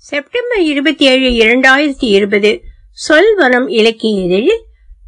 September இருபத்தி ஏழு இரண்டாயிரத்தி இருபது சொல்வனம் இலக்கிய இதழில்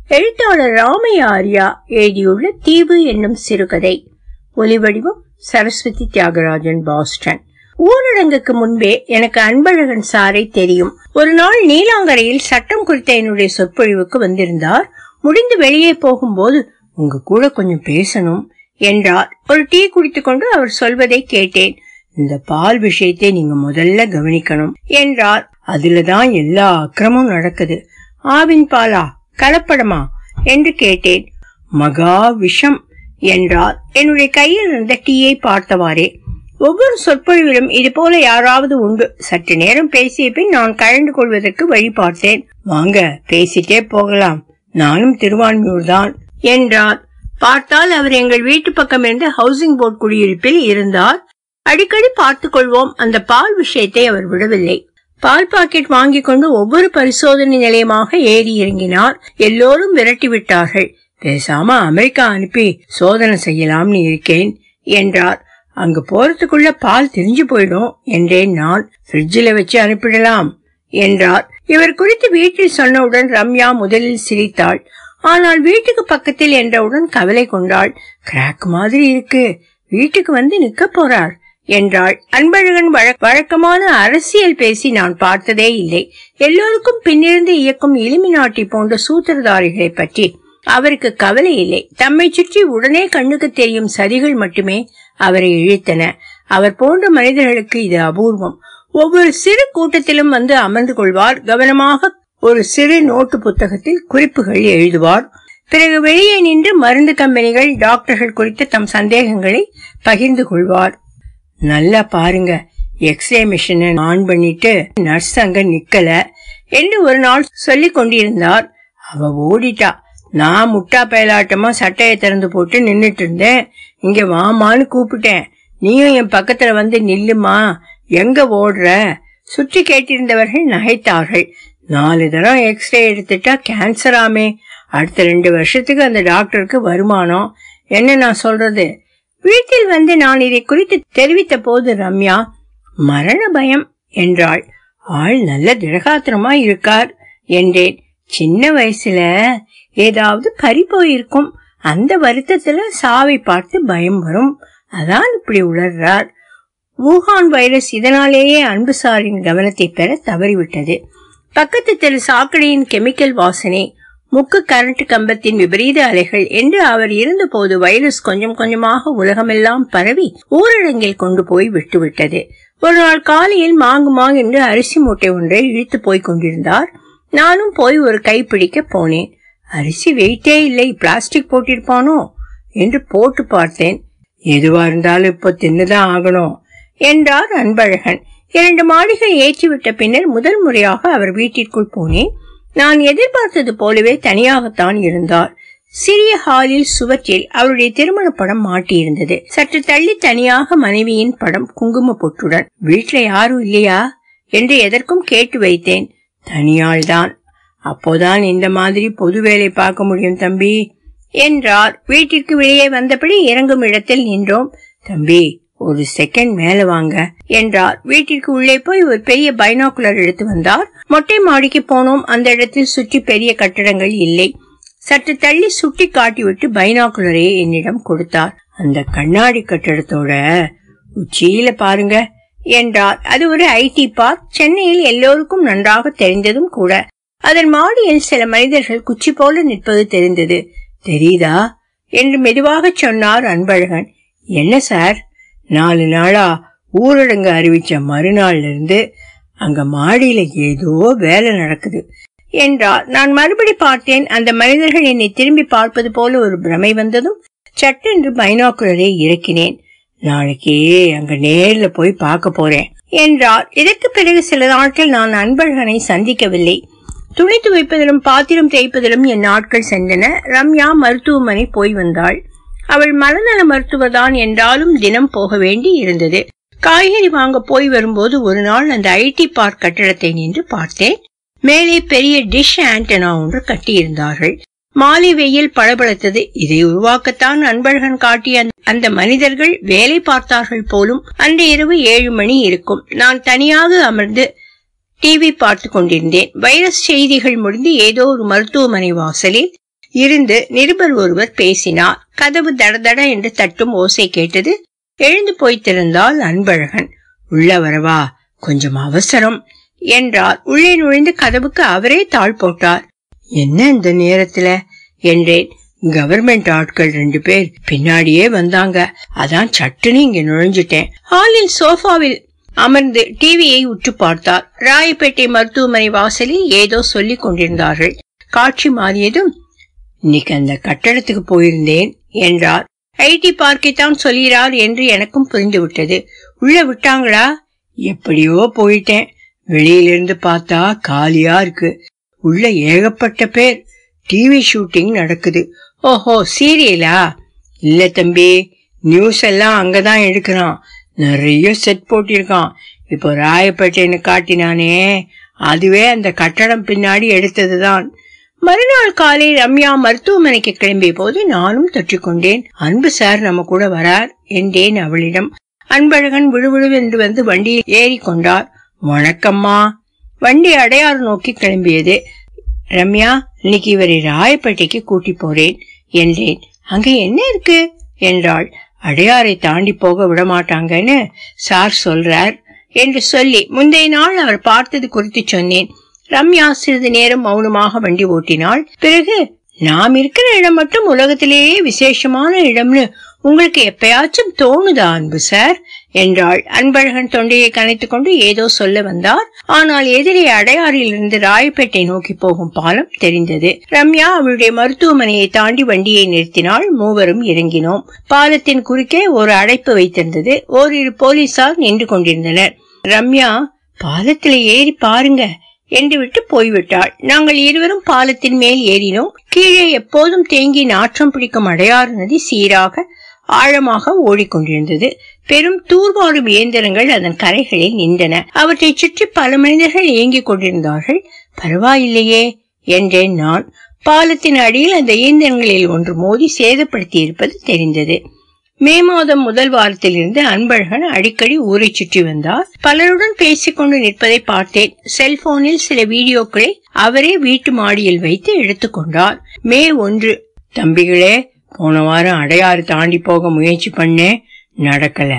எழுத்தாளர் ராமையா ஆர்யா எழுதியுள்ள தீவு என்னும் சிறுகதை. ஒலிவடிவம் சரஸ்வதி தியாகராஜன் பாஸ்டன். ஊரடங்குக்கு முன்பே எனக்கு அன்பழகன் சாரை தெரியும். ஒரு நாள் நீலாங்கரையில் சட்டம் குறித்த என்னுடைய சொற்பொழிவுக்கு வந்திருந்தார். முடிந்து வெளியே போகும்போது உங்க கூட கொஞ்சம் பேசணும் என்றார். ஒரு டீ குடித்துக்கொண்டு அவர் சொல்வதை கேட்டேன். இந்த பால் விஷயத்தை நீங்க முதல்ல கவனிக்கணும். என்றார். அதுலதான் எல்லா அக்கிரமும் நடக்குது. ஆவின் பாலா கலப்படமா? என்று கேட்டேன். மகா விஷம் என்றார். என்னுடைய கையில் இருந்த டீயை பார்த்தவாறே ஒவ்வொரு சொற்பொழிவிலும் இது போல யாராவது உண்டு. சற்று நேரம் பேசிய பின் நான் கலந்து கொள்வதற்கு வழி பார்த்தேன். வாங்க பேசிட்டே போகலாம். நானும் திருவான்மியூர் தான் என்றார். பார்த்தால் அவர் எங்கள் வீட்டு பக்கம் இருந்து ஹவுசிங் போர்ட் குடியிருப்பில் இருந்தார். அடிக்கடி பார்த்துக் கொள்வோம் அந்த பால் விஷயத்தை அவர் விடவில்லை. பால் பாக்கெட் வாங்கிக் கொண்டு ஒவ்வொரு பரிசோதனை நிலையமாக ஏறி இறங்கினார். எல்லோரும் விரட்டி விட்டார்கள். பேசாம அமெரிக்கா அனுப்பி சோதனை செய்யலாம்னு இருக்கேன் என்றார். அங்கு போறதுக்குள்ள பால் தெரிஞ்சு போயிடும் என்றேன் நான். ஃப்ரிட்ஜில் வச்சு அனுப்பிடலாம் என்றார். இவர் குறித்து வீட்டில் சொன்னவுடன் ரம்யா முதலில் சிரித்தாள். ஆனால் வீட்டுக்கு பக்கத்தில் என்றவுடன் கவலை கொண்டாள். கிராக் மாதிரி இருக்கு. வீட்டுக்கு வந்து நிக்க போறார். என்றாள். அன்பழகன் வழக்கமான அரசியல் பேசி நான் பார்த்ததே இல்லை. எல்லோருக்கும் பின்னிருந்து இயக்கும் இலிமினாட்டி போன்ற சூத்திரதாரிகளை பற்றி அவருக்கு கவலை இல்லை. தம்மை சுற்றி உடனே கண்ணுக்கு தெரியும் சதிகள் மட்டுமே அவரை இழுத்தன. அவர் போன்ற மனிதர்களுக்கு இது அபூர்வம். ஒவ்வொரு சிறு கூட்டத்திலும் வந்து அமர்ந்து கொள்வார். கவனமாக ஒரு சிறு நோட்டு புத்தகத்தில் குறிப்புகள் எழுதுவார். பிறகு வெளியே நின்று மருந்து கம்பெனிகள் டாக்டர்கள் குறித்து தம் சந்தேகங்களை பகிர்ந்து கொள்வார். நல்லா பாருங்க. எக்ஸ்ரே மிஷினை ஆன் பண்ணிட்டு நர்ஸ் அங்க நிக்கல. என்று ஒரு நாள் சொல்லி கொண்டிருந்தார். அவ ஓடிட்டா. நான் முட்டா பயலாட்டமா சட்டையை திறந்து போட்டு நின்னுட்டு இருந்தேன். இங்க வாமான்னு கூப்பிட்டேன். நீயும் என் பக்கத்துல வந்து நில்லுமா? எங்க ஓடுற? சுற்றி கேட்டிருந்தவர்கள் நகைத்தார்கள். நாலு தரம் எக்ஸ்ரே எடுத்துட்டா கேன்சர் ஆமே. அடுத்த ரெண்டு வருஷத்துக்கு அந்த டாக்டருக்கு வருமானம். என்ன நான் சொல்றது? வீட்டில் வந்து நான் இதை குறித்து தெரிவித்த போது ரம்யா மரண பயம் என்றாள். ஆள் நல்ல திடகாத்திரமா இருக்கார் என்றேன். சின்ன வயசுல ஏதாவது பறி போயிருக்கும். அந்த வருத்தத்துல சாவை பார்த்து பயம் வரும். அதான் இப்படி உளர்றார். வூஹான் வைரஸ் இதனாலேயே அன்புசாரின் கவனத்தை பெற தவறிவிட்டது. பக்கத்து தெரு சாக்கடையின் கெமிக்கல் வாசனை. முக்கு கரண்ட் கம்பத்தின் விபரீத அலைகள் என்று அவர் இருந்தபோது வைரஸ் கொஞ்சம் கொஞ்சமாக உலகமெல்லாம் பரவி ஊரடங்கில் கொண்டு போய் விட்டுவிட்டது. ஒரு நாள் காலையில் மாங்கு மாங் என்று அரிசி மூட்டை ஒன்றை இழுத்து போய் கொண்டிருந்தார். நானும் போய் ஒரு கை பிடிக்க போனேன். அரிசி வெயிட்டே இல்லை பிளாஸ்டிக் போட்டிருப்பானோ என்று போட்டு பார்த்தேன். எதுவா இருந்தாலும் இப்போ தின்னுதான் ஆகணும் என்றார் அன்பழகன். இரண்டு மாடிகள் ஏற்றிவிட்ட பின்னர் முதல் முறையாக அவர் வீட்டிற்குள் போனேன். நான் எதிர்பார்த்தது போலவே தனியாகத்தான் இருந்தார் சிறிய ஹாலில் சுவற்றில் அவருடைய திருமண படம் மாட்டியிருந்தது. சற்று தள்ளி தனியாக மனைவியின் படம் குங்கும பொட்டுடன் வீட்டுல யாரும் இல்லையா? என்று எதற்கும் கேட்டு வைத்தேன். தனியாள்தான். அப்போதான் இந்த மாதிரி பொது வேலை பார்க்க முடியும் தம்பி. என்றார். வீட்டிற்கு வெளியே வந்தபடி இறங்கும் இடத்தில் நின்றோம். தம்பி ஒரு செகண்ட் மேல வாங்க என்றார். வீட்டிற்கு உள்ளே போய் ஒரு பெரிய பைனாகுலர் எடுத்து வந்தார். மொட்டை மாடிக்கு போனோம். அந்த இடத்தில் சுற்றி பெரிய கட்டடங்கள் இல்லை. சற்று தள்ளி சுட்டி காட்டிவிட்டு பைனாகுலரை என்னிடம் கொடுத்தார். அந்த கண்ணாடி கட்டடத்தோட உச்சியில பாருங்க என்றார். அது ஒரு ஐடி பார்க் சென்னையில் எல்லோருக்கும் நன்றாக தெரிந்ததும் கூட. அதன் மாடியில் சில மனிதர்கள் குச்சி போல நிற்பது தெரிந்தது. தெரியுதா? என்று மெதுவாக சொன்னார் அன்பழகன். என்ன சார்? நாலு நாளா ஊரடங்கு அறிவிச்ச மறுநாள்ல இருந்து அங்க மாடியில ஏதோ வேலை நடக்குது என்றார். நான் மறுபடி பார்த்தேன். அந்த மனிதர்கள் என்னை திரும்பி பார்ப்பது போல ஒரு பிரமை வந்ததும் சட்டென்று பைனாக்குலரை இறக்கினேன். நாளைக்கே அங்க நேர்ல போய் பார்க்க போறேன் என்றார். இதற்கு பிறகு சில நாட்கள் நான் அன்பழகனை சந்திக்கவில்லை. துணி துவைப்பதிலும் பாத்திரம் தேய்ப்பதிலும் என் நாட்கள் சென்றன. ரம்யா மருத்துவமனை போய் வந்தாள். அவள் மனநல மருத்துவதான் என்றாலும் தினம் போக வேண்டி இருந்தது. காய்கறி வாங்க போய் வரும்போது ஒரு நாள் அந்த ஐடி பார்க் கட்டிடத்தை நின்று பார்த்தேன். மேலே பெரிய டிஷ் ஆண்டனா ஒன்று கட்டியிருந்தார்கள். மாலை வெயில் பளபளத்தது இதை உருவாக்கத்தான் அன்பழகன் காட்டிய அந்த மனிதர்கள் வேலை பார்த்தார்கள் போலும் அன்று இரவு ஏழு மணி இருக்கும். நான் தனியாக அமர்ந்து டிவி பார்த்து கொண்டிருந்தேன். வைரஸ் செய்திகள் முடிந்து ஏதோ ஒரு மருத்துவமனை வாசலில் இருந்து நிருபர் ஒருவர் பேசினார். கதவு தடதட என்று தட்டும் ஓசை கேட்டது. எழுந்து போய் திறந்தால் அன்பழகன். உள்ள வரவா கொஞ்சம் அவசரம் என்றார். உள்ளே நுழைந்து கதவுக்கு அவரே தாழ் போட்டார். என்ன இந்த நேரத்துல? என்றேன். கவர்மெண்ட் ஆட்கள் ரெண்டு பேர் பின்னாடியே வந்தாங்க. அதான் சட்டுன்னு இங்க நுழைஞ்சிட்டேன். ஹாலில் சோஃபாவில் அமர்ந்து டிவியை உற்று பார்த்தார். ராயப்பேட்டை மருத்துவமனை வாசலில் ஏதோ சொல்லிக் கொண்டிருந்தார்கள். காட்சி மாறியதும் இன்னைக்கு அந்த கட்டடத்துக்கு போயிருந்தேன் என்றார். ஐடி பார்க்கைத்தான் சொல்கிறார் என்று எனக்கும் புரிந்துவிட்டது. உள்ள விட்டாங்களா? எப்படியோ போயிட்டேன். வெளியிலிருந்து பார்த்தா காலியா இருக்கு. உள்ள ஏகப்பட்ட பேர். டிவி ஷூட்டிங் நடக்குது. ஓஹோ சீரியலா? இல்ல தம்பி நியூஸ் எல்லாம் அங்கதான் எடுக்கிறான். நிறைய செட் போட்டிருக்கான். இப்போ ராயப்பேட்டைன்னு காட்டினானே. அதுவே அந்த கட்டடம் பின்னாடி எடுத்ததுதான். மறுநாள் காலை ரம்யா மருத்துவமனைக்கு கிளம்பிய போது நானும் தொற்றிக்கொண்டேன் அன்பு சார் நம்ம கூட வரார் என்றேன் அவளிடம். அன்பழகன் விழுவிழுவென்று வந்து வண்டியில் ஏறி கொண்டார். வணக்கம்மா. வண்டி அடையாறு நோக்கி கிளம்பியது. ரம்யா இன்னைக்கு இவரை ராயப்பேட்டைக்கு கூட்டி போறேன் என்றேன். அங்க என்ன இருக்கு? என்றாள். அடையாரை தாண்டி போக விட மாட்டாங்கன்னு சார் சொல்றார் என்று சொல்லி முந்தைய நாள் அவர் பார்த்தது குறித்து சொன்னேன். ரம்யா சிறிது நேரம் மௌனமாக வண்டி ஓட்டினாள். பிறகு நாம் இருக்கிற இடம் மட்டும் உலகத்திலேயே விசேஷமான இடம்னு உங்களுக்கு எப்பயாச்சும் தோணுதா அன்பு சார்? என்றாள். அன்பழகன் தொண்டையை கனைத்துக் கொண்டு ஏதோ சொல்ல வந்தார். ஆனால் எதிரே அடையாறில் இருந்து ராயப்பேட்டை நோக்கி போகும் பாலம் தெரிந்தது. ரம்யா அவளுடைய மருத்துவமனையை தாண்டி வண்டியை நிறுத்தினாள். மூவரும் இறங்கினோம். பாலத்தின் குறுக்கே ஒரு அடைப்பு வைத்திருந்தது. ஓரிரு போலீசார் நின்று கொண்டிருந்தனர். ரம்யா பாலத்துல ஏறி பாருங்க. என்றுவிட்டு போய்விட்டாள். நாங்கள் இருவரும் பாலத்தின் மேல் ஏறினோம். கீழே எப்போதும் தேங்கி நாற்றம் பிடிக்கும் அடையாறு நதி சீராக ஆழமாக ஓடிக்கொண்டிருந்தது. பெரும் தூர்வாரும் இயந்திரங்கள் அதன் கரைகளில் நின்றன. அவற்றை சுற்றி பல மனிதர்கள் இயங்கிக் கொண்டிருந்தார்கள். பரவாயில்லையே என்றேன் நான். பாலத்தின் அடியில் அந்த இயந்திரங்களில் ஒன்று மோதி சேதப்படுத்தி இருப்பது தெரிந்தது. மே மாதம் முதல் வாரத்திலிருந்து அன்பழகன் அடிக்கடி ஊரை சுற்றி வந்தார். பலருடன் பேசிக்கொண்டு நிற்பதை பார்த்தேன். செல்போனில் சில வீடியோக்களை அவரே வீட்டு மாடியில் வைத்து எடுத்துக்கொண்டார் மே ஒன்று. தம்பிகளே போன வாரம் அடையாறு தாண்டி போக முயற்சி பண்ணேன் நடக்கல.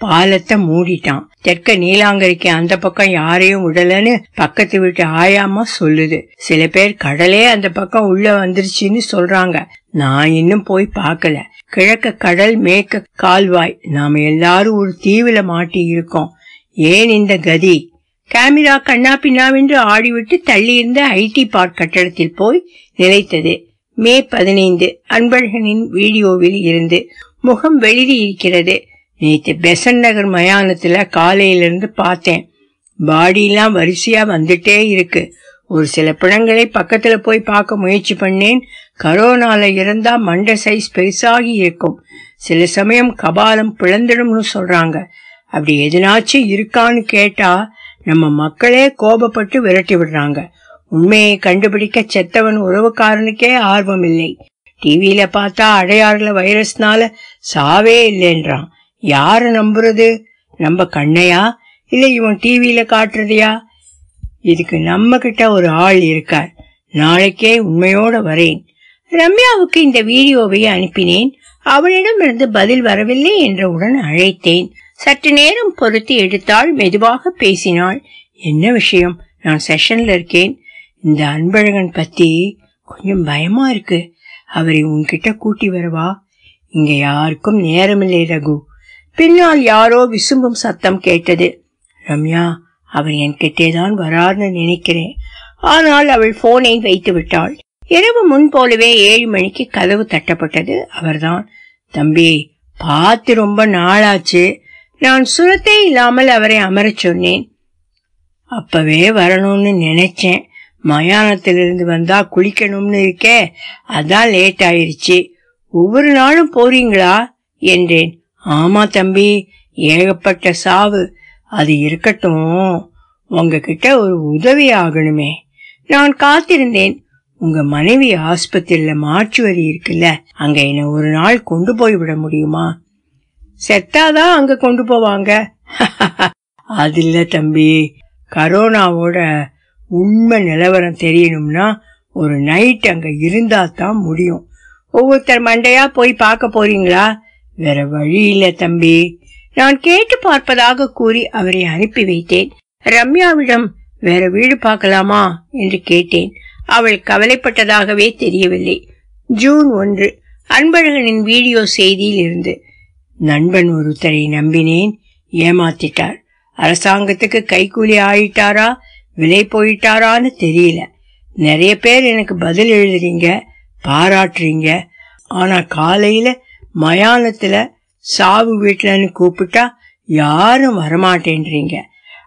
பாலத்தை மூடிட்டான். தெற்க நீலாங்கரிக்கு அந்த பக்கம் யாரையும் விடலன்னு பக்கத்து வீட்டு ஆயாமா சொல்லுது. சில பேர் கடலே அந்த பக்கம் உள்ள வந்துருச்சுன்னு சொல்றாங்க. நான் இன்னும் போய் பார்க்கல. கிழக்க கடல் மேற்க கால்வாய். நாம எல்லாரும் ஒரு தீவுல மாட்டி இருக்கோம். ஏன் இந்த கதி? கேமரா கண்ணா பின்னாவென்று ஆடிவிட்டு தள்ளியிருந்த ஐடி பார்க் கட்டடத்தில் போய் நிலைத்தது. மே பதினைந்து அன்பழகனின் வீடியோவில் இருந்து முகம் வெளிரி இருக்கிறது நேற்று பெசன் நகர் மயானத்துல காலையிலிருந்து பார்த்தேன். பாடியெல்லாம் வரிசையா வந்துட்டே இருக்கு. ஒரு சில பிணங்களை பக்கத்துல போய் பார்க்க முயற்சி பண்ணேன். கரோனால இருந்தா மண்டை சைஸ் பெருசாகி இருக்கும். சில சமயம் கபாலம் பிளந்துடும்னு சொல்றாங்க. அப்படி எதனாச்சும் இருக்கான்னு கேட்டா நம்ம மக்களே கோபப்பட்டு விரட்டி விடுறாங்க. உண்மையை கண்டுபிடிக்க செத்தவன் உறவுக்காரனுக்கே ஆர்வம் இல்லை. டிவியில பார்த்தா அடையாறுல வைரஸ்னால சாவே இல்லைன்றான். யார நம்புறது? நம்ம கண்ணையா? இல்ல இவன் டிவியில காட்டுறதையா? இதுக்கு நம்ம கிட்ட ஒரு ஆள் இருக்கார். நாளைக்கே உண்மையோட வரேன். ரம்யாவுக்கு இந்த வீடியோவை அனுப்பினேன். அவளிடமிருந்து பதில் வரவில்லை என்றவுடன் அழைத்தேன். சற்று நேரம் பொறுத்து எடுத்தாள் மெதுவாக பேசினாள். என்ன விஷயம்? நான் செஷன்ல இருக்கேன். இந்த அன்பழகன் பத்தி கொஞ்சம் பயமா இருக்கு. அவரை உன்கிட்ட கூட்டி வரவா? இங்க யாருக்கும் நேரமில்லை ரகு. பின்னால் யாரோ விசும்பும் சத்தம் கேட்டது. ரம்யா அவர் என்கிட்டே தான் வரார்னு நினைக்கிறேன். ஆனால் அவள் போனை வைத்து விட்டாள் இரவு முன் போலவே ஏழு மணிக்கு கதவு தட்டப்பட்டது. அவர்தான் தம்பி பார்த்து ரொம்ப நாளாச்சு. நான் சுரத்தே இல்லாமல் அவரை அமரச் சொன்னேன். அப்பவே வரணும்னு நினைச்சேன். மயானத்திலிருந்து வந்தா குளிக்கணும்னு இருக்கே. அதான் லேட் ஆயிருச்சு. ஒவ்வொரு நாளும் போறீங்களா? என்றேன். ஆமா தம்பி ஏகப்பட்ட சாவு. அது இருக்கட்டும். உங்ககிட்ட ஒரு உதவி ஆகணுமே. நான் காத்திருந்தேன். உங்க மனைவி ஆஸ்பத்திரியில மாற்றுவரி இருக்குல்ல அங்க என்ன ஒரு நாள் கொண்டு போய் விட முடியுமா? செத்தாதான் அங்க கொண்டு போவாங்க. அது இல்ல தம்பி. கரோனாவோட உண்மை நிலவரம் தெரியணும்னா ஒரு நைட் அங்க இருந்தா தான் முடியும். ஒவ்வொருத்தர் மண்டையா போய் பார்க்க போறீங்களா? வேற வழி இல்ல தம்பி. நான் கேட்டு பார்ப்பதாக கூறி அவரை அனுப்பி வைத்தேன். ரம்யாவிடம் வேற வீடு பார்க்கலாமா? என்று கேட்டேன். அவள் கவலைப்பட்டதாகவே தெரியவில்லை. ஜூன் ஒன்று அன்பழகனின் வீடியோ செய்தியில் இருந்து நண்பன் ஒருத்தரை நம்பினேன் ஏமாத்திட்டார். அரசாங்கத்துக்கு கைக்கூலி ஆயிட்டாரா விலை போயிட்டாரான்னு தெரியல. நிறைய பேர் எனக்கு பதில் எழுதுறீங்க பாராட்டுறீங்க. ஆனா காலையில மயானத்துல சாவு வீட்டுலன்னு கூப்பிட்டா யாரும் வரமாட்டேன்றீங்க.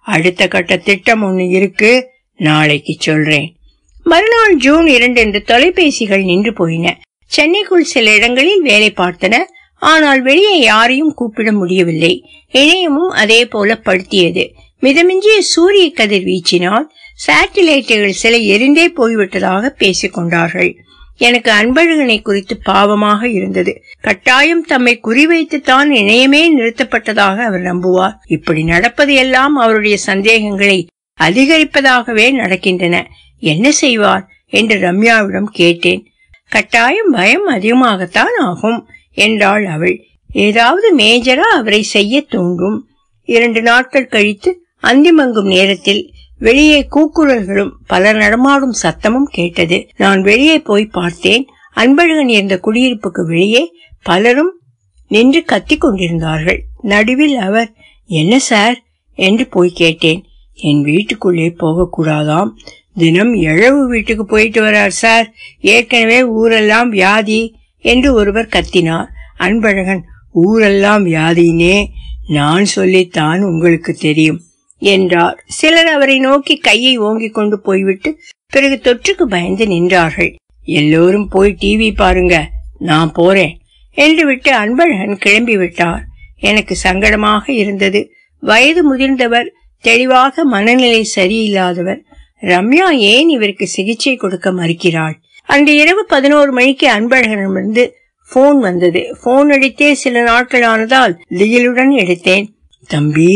அடுத்த கட்ட திட்டம் ஒண்ணு இருக்கு நாளைக்கு சொல்றேன். மறுநாள் ஜூன் இரண்டு என்று தொலைபேசிகள் நின்று போயின. சென்னைக்குள் சில இடங்களில் வேலை பார்த்தன ஆனால் வெளியே யாரையும் கூப்பிட முடியவில்லை. இணையமும் அதே போல படுத்தியது. மிதமிஞ்சிய சூரிய கதிர் வீச்சினால் சேட்டிலைட்டுகள் சில எரிந்தே போய்விட்டதாக பேசிக் கொண்டார்கள் எனக்கு அன்பழகனை குறித்து பாவமாக இருந்தது. கட்டாயம் தம்மை குறிவைத்துத்தான் இணையமே நிறுத்தப்பட்டதாக அவர் நம்புவார். இப்படி நடப்பது எல்லாம் அவருடைய சந்தேகங்களை அதிகரிப்பதாகவே நடக்கின்றன. என்ன செய்வார் என்று ரம்யாவிடம் கேட்டேன். கட்டாயம் பயம் அதிகமாகத்தான் ஆகும் என்றாள் அவள். ஏதாவது மேஜரா அவரை செய்ய தூண்டும். இரண்டு நாட்கள் கழித்து அந்திமங்கும் நேரத்தில் வெளியே கூக்குரல்களும் பலர் நடமாடும் சத்தமும் கேட்டது. நான் வெளியே போய் பார்த்தேன். அன்பழகன் இருந்த குடியிருப்புக்கு வெளியே பலரும் நின்று கத்திக் கொண்டிருந்தார்கள். நடுவில் அவர் என்ன சார்? என்று போய் கேட்டேன். என் வீட்டுக்குள்ளே போகக்கூடாதாம் தினம் எழவு வீட்டுக்கு போயிட்டு வரார் சார். ஏற்கனவே ஊரெல்லாம் வியாதி என்று ஒருவர் கத்தினார். அன்பழகன் ஊரெல்லாம் வியாதினே. நான் சொல்லித்தான் உங்களுக்கு தெரியும். என்றார். சிலர் அவரை நோக்கி கையை ஓங்கிக் கொண்டு போய்விட்டு பிறகு தொற்றுக்கு பயந்து நின்றார்கள். எல்லோரும் போய் டிவி பாருங்க நான் போறேன் என்று விட்டு அன்பழகன் கிளம்பி விட்டார். எனக்கு சங்கடமாக இருந்தது. வயது முதிர்ந்தவர் தெளிவாக மனநிலை சரியில்லாதவர் ரம்யா ஏன் இவருக்கு சிகிச்சை கொடுக்க மறுக்கிறாள்? அன்று இரவு பதினோரு மணிக்கு அன்பழகனிடமிருந்து போன் வந்தது. போன் அடித்தே சில நாட்கள் ஆனதால் திகிலுடன் எடுத்தேன். தம்பி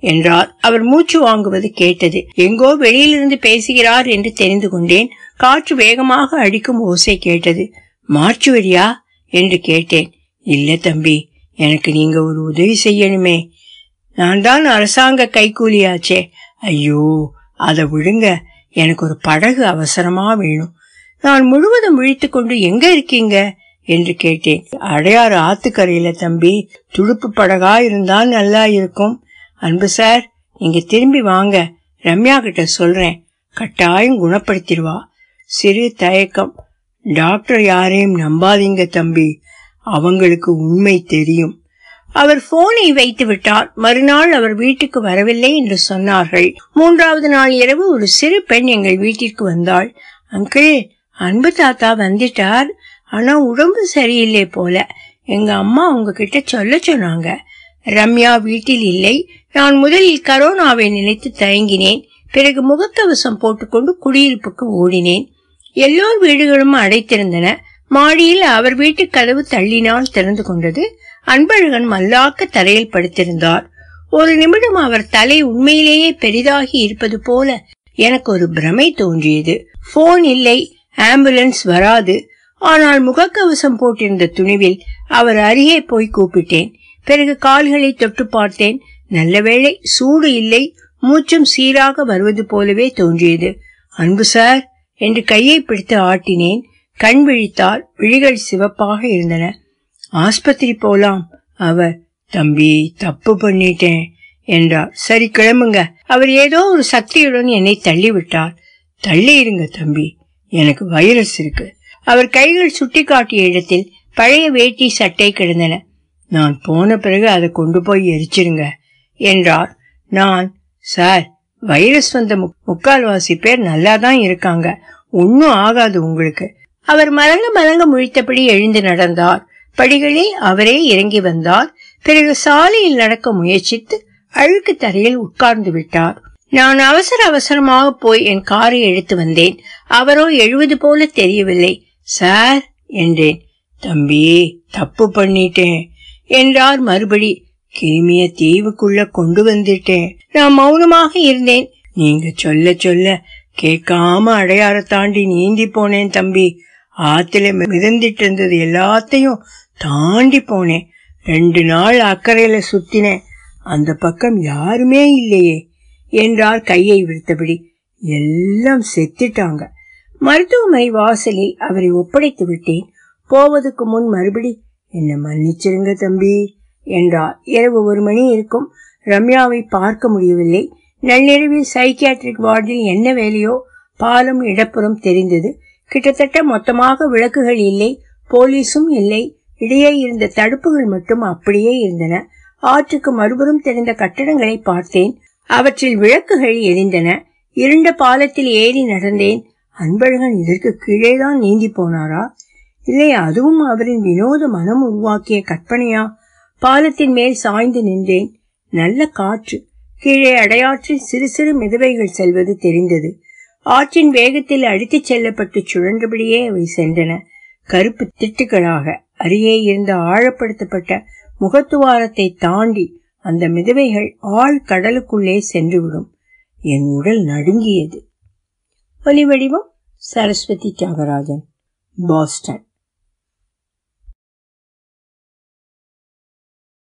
என்றார். அவர் மூச்சு வாங்குவது கேட்டது. எங்கோ வெளியிலிருந்து பேசுகிறார் என்று தெரிந்து கொண்டேன். காற்று வேகமாக அடிக்கும் ஓசை கேட்டது. மார்ச்சுவரியா என்று கேட்டேன். இல்ல தம்பி எனக்கு நீங்க ஒரு உதவி செய்யணுமே. நான் தான் அரசாங்க கைக்கூலியாச்சே ஐயோ அதை விடுங்க. எனக்கு ஒரு படகு அவசரமா வேணும். நான் முழுவதும் விழித்து கொண்டு எங்க இருக்கீங்க? என்று கேட்டேன். அடையாறு ஆத்துக்கரையில தம்பி துடுப்பு படகா இருந்தால் நல்லா இருக்கும். அன்பு சார் நீங்க திரும்பி வாங்க. ரம்யா கிட்ட சொல்றேன். கட்டாயம் குணப்படுத்திடுவா. சிறு தயக்கம். டாக்டர் யாரையும் நம்பாதீங்க தம்பி. அவங்களுக்கு உண்மை தெரியும். அவர் போனை வைத்து விட்டார். மறுநாள் அவர் வீட்டுக்கு வரவில்லை என்று சொன்னார்கள். மூன்றாவது நாள் இரவு ஒரு சிறு பெண் எங்கள் வீட்டிற்கு வந்தாள். அங்கிள் அன்பு தாத்தா வந்துட்டார். ஆனா உடம்பு சரியில்லை போல. எங்க அம்மா உங்ககிட்ட சொல்ல சொன்னாங்க. ரம்யா வீட்டில் இல்லை. நான் முதலில் கரோனாவை நினைத்து தயங்கினேன். பிறகு முகக்கவசம் போட்டுக்கொண்டு குடியிருப்புக்கு ஓடினேன். எல்லோர் வீடுகளும் அடைத்திருந்தன. மாடியில் அவர் வீட்டு கதவு தள்ளினால் திறந்து கொண்டது. அன்பழகன் மல்லாக்க தரையில் படுத்திருந்தார். ஒரு நிமிடம் அவர் தலை உண்மையிலேயே பெரிதாகி இருப்பது போல எனக்கு ஒரு பிரமை தோன்றியது. போன் இல்லை ஆம்புலன்ஸ் வராது. ஆனால் முகக்கவசம் போட்டிருந்த துணிவில் அவர் அருகே போய் கூப்பிட்டேன். பிறகு கால்களை தொட்டு பார்த்தேன். நல்லவேளை சூடு இல்லை மூச்சும் சீராக வருவது போலவே தோன்றியது. அன்பு சார் என்று கையை பிடித்து ஆட்டினேன். கண் விழித்தால் விழிகள் சிவப்பாக இருந்தன. ஆஸ்பத்திரி போலாம். அவர் தம்பி தப்பு பண்ணிட்டேன் என்றார். சரி கிளம்புங்க. அவர் ஏதோ ஒரு சக்தியுடன் என்னை தள்ளிவிட்டார். தள்ளி இருங்க தம்பி. எனக்கு வைரஸ் இருக்கு. அவர் கைகள் சுட்டி காட்டிய இடத்தில் பழைய வேட்டி சட்டை கிடந்தன. நான் போன பிறகு அதை கொண்டு போய் எரிச்சிருங்க. என்றார். நான் சார் வைரஸ் வந்த முக்கால்வாசி பேர் நல்லா தான் இருக்காங்க. ஒன்னும் ஆகாது உங்களுக்கு. அவர் மலங்க மலங்க முழித்தபடி எழுந்து நடந்தார். படிகளில் அவரே இறங்கி வந்தார். பிறகு சாலையில் நடக்க முயற்சித்து அழுக்கு தரையில் உட்கார்ந்து விட்டார். நான் அவசர அவசரமாக போய் என் காரை எடுத்து வந்தேன். அவரோ எழுவது போல தெரியவில்லை. சார் என்றேன். தம்பி தப்பு பண்ணிட்டேன் என்றார் மறுபடி. கிருமிய தீவுக்குள்ள கொண்டு வந்துட்டேன் நான் மௌனமாக இருந்தேன். நீங்க சொல்ல சொல்ல கேட்காம அடையாற தாண்டி நீந்தி போனேன் தம்பி. ஆத்துல மிதந்துட்டு இருந்தது எல்லாத்தையும் தாண்டி போனேன். ரெண்டு நாள் அக்கறையில சுத்தினேன். அந்த பக்கம் யாருமே இல்லையே என்றார் கையை விடுத்தபடி எல்லாம் செத்துட்டாங்க. மருத்துவமனை வாசலில் அவரை ஒப்படைத்து விட்டேன். போவதுக்கு முன் மறுபடி என்ன மன்னிச்சிருங்க தம்பி. என்றார். இரவு ஒரு மணி இருக்கும். ரம்யாவை பார்க்க முடியவில்லை. நள்ளிரவில் சைக்கியாட்ரிக் வார்டில் என்ன வேலையோ பாலும் இடப்புறம் தெரிந்தது. கிட்டத்தட்ட மொத்தமாக விளக்குகள் இல்லை போலீஸும் இல்லை. இடையே இருந்த தடுப்புகள் மட்டும் அப்படியே இருந்தன. ஆற்றுக்கு மறுபுறம் தெரிந்த கட்டடங்களை பார்த்தேன். அவற்றில் விளக்குகள் எரிந்தன. இருண்ட பாலத்தில் ஏறி நடந்தேன். அன்பழகன் இதற்கு கீழேதான் நீந்தி போனாரா? இல்லை அதுவும் அவரின் வினோத மனம் உருவாக்கிய கற்பனையா? பாலத்தின் மேல் சாய்ந்து நின்றேன். நல்ல காற்று. கீழே அடையாற்றில் சிறு சிறு மிதவைகள் செல்வது தெரிந்தது. ஆற்றின் வேகத்தில் அடித்துச் செல்லப்பட்டு சுழன்றபடியே அவை சென்றன. கருப்பு திட்டுகளாக அருகே இருந்த ஆழப்படுத்தப்பட்ட முகத்துவாரத்தை தாண்டி அந்த மிதவைகள் ஆழ் கடலுக்குள்ளே சென்றுவிடும். என் உடல் நடுங்கியது. ஒலி வடிவம் சரஸ்வதி தியாகராஜன் பாஸ்டன்.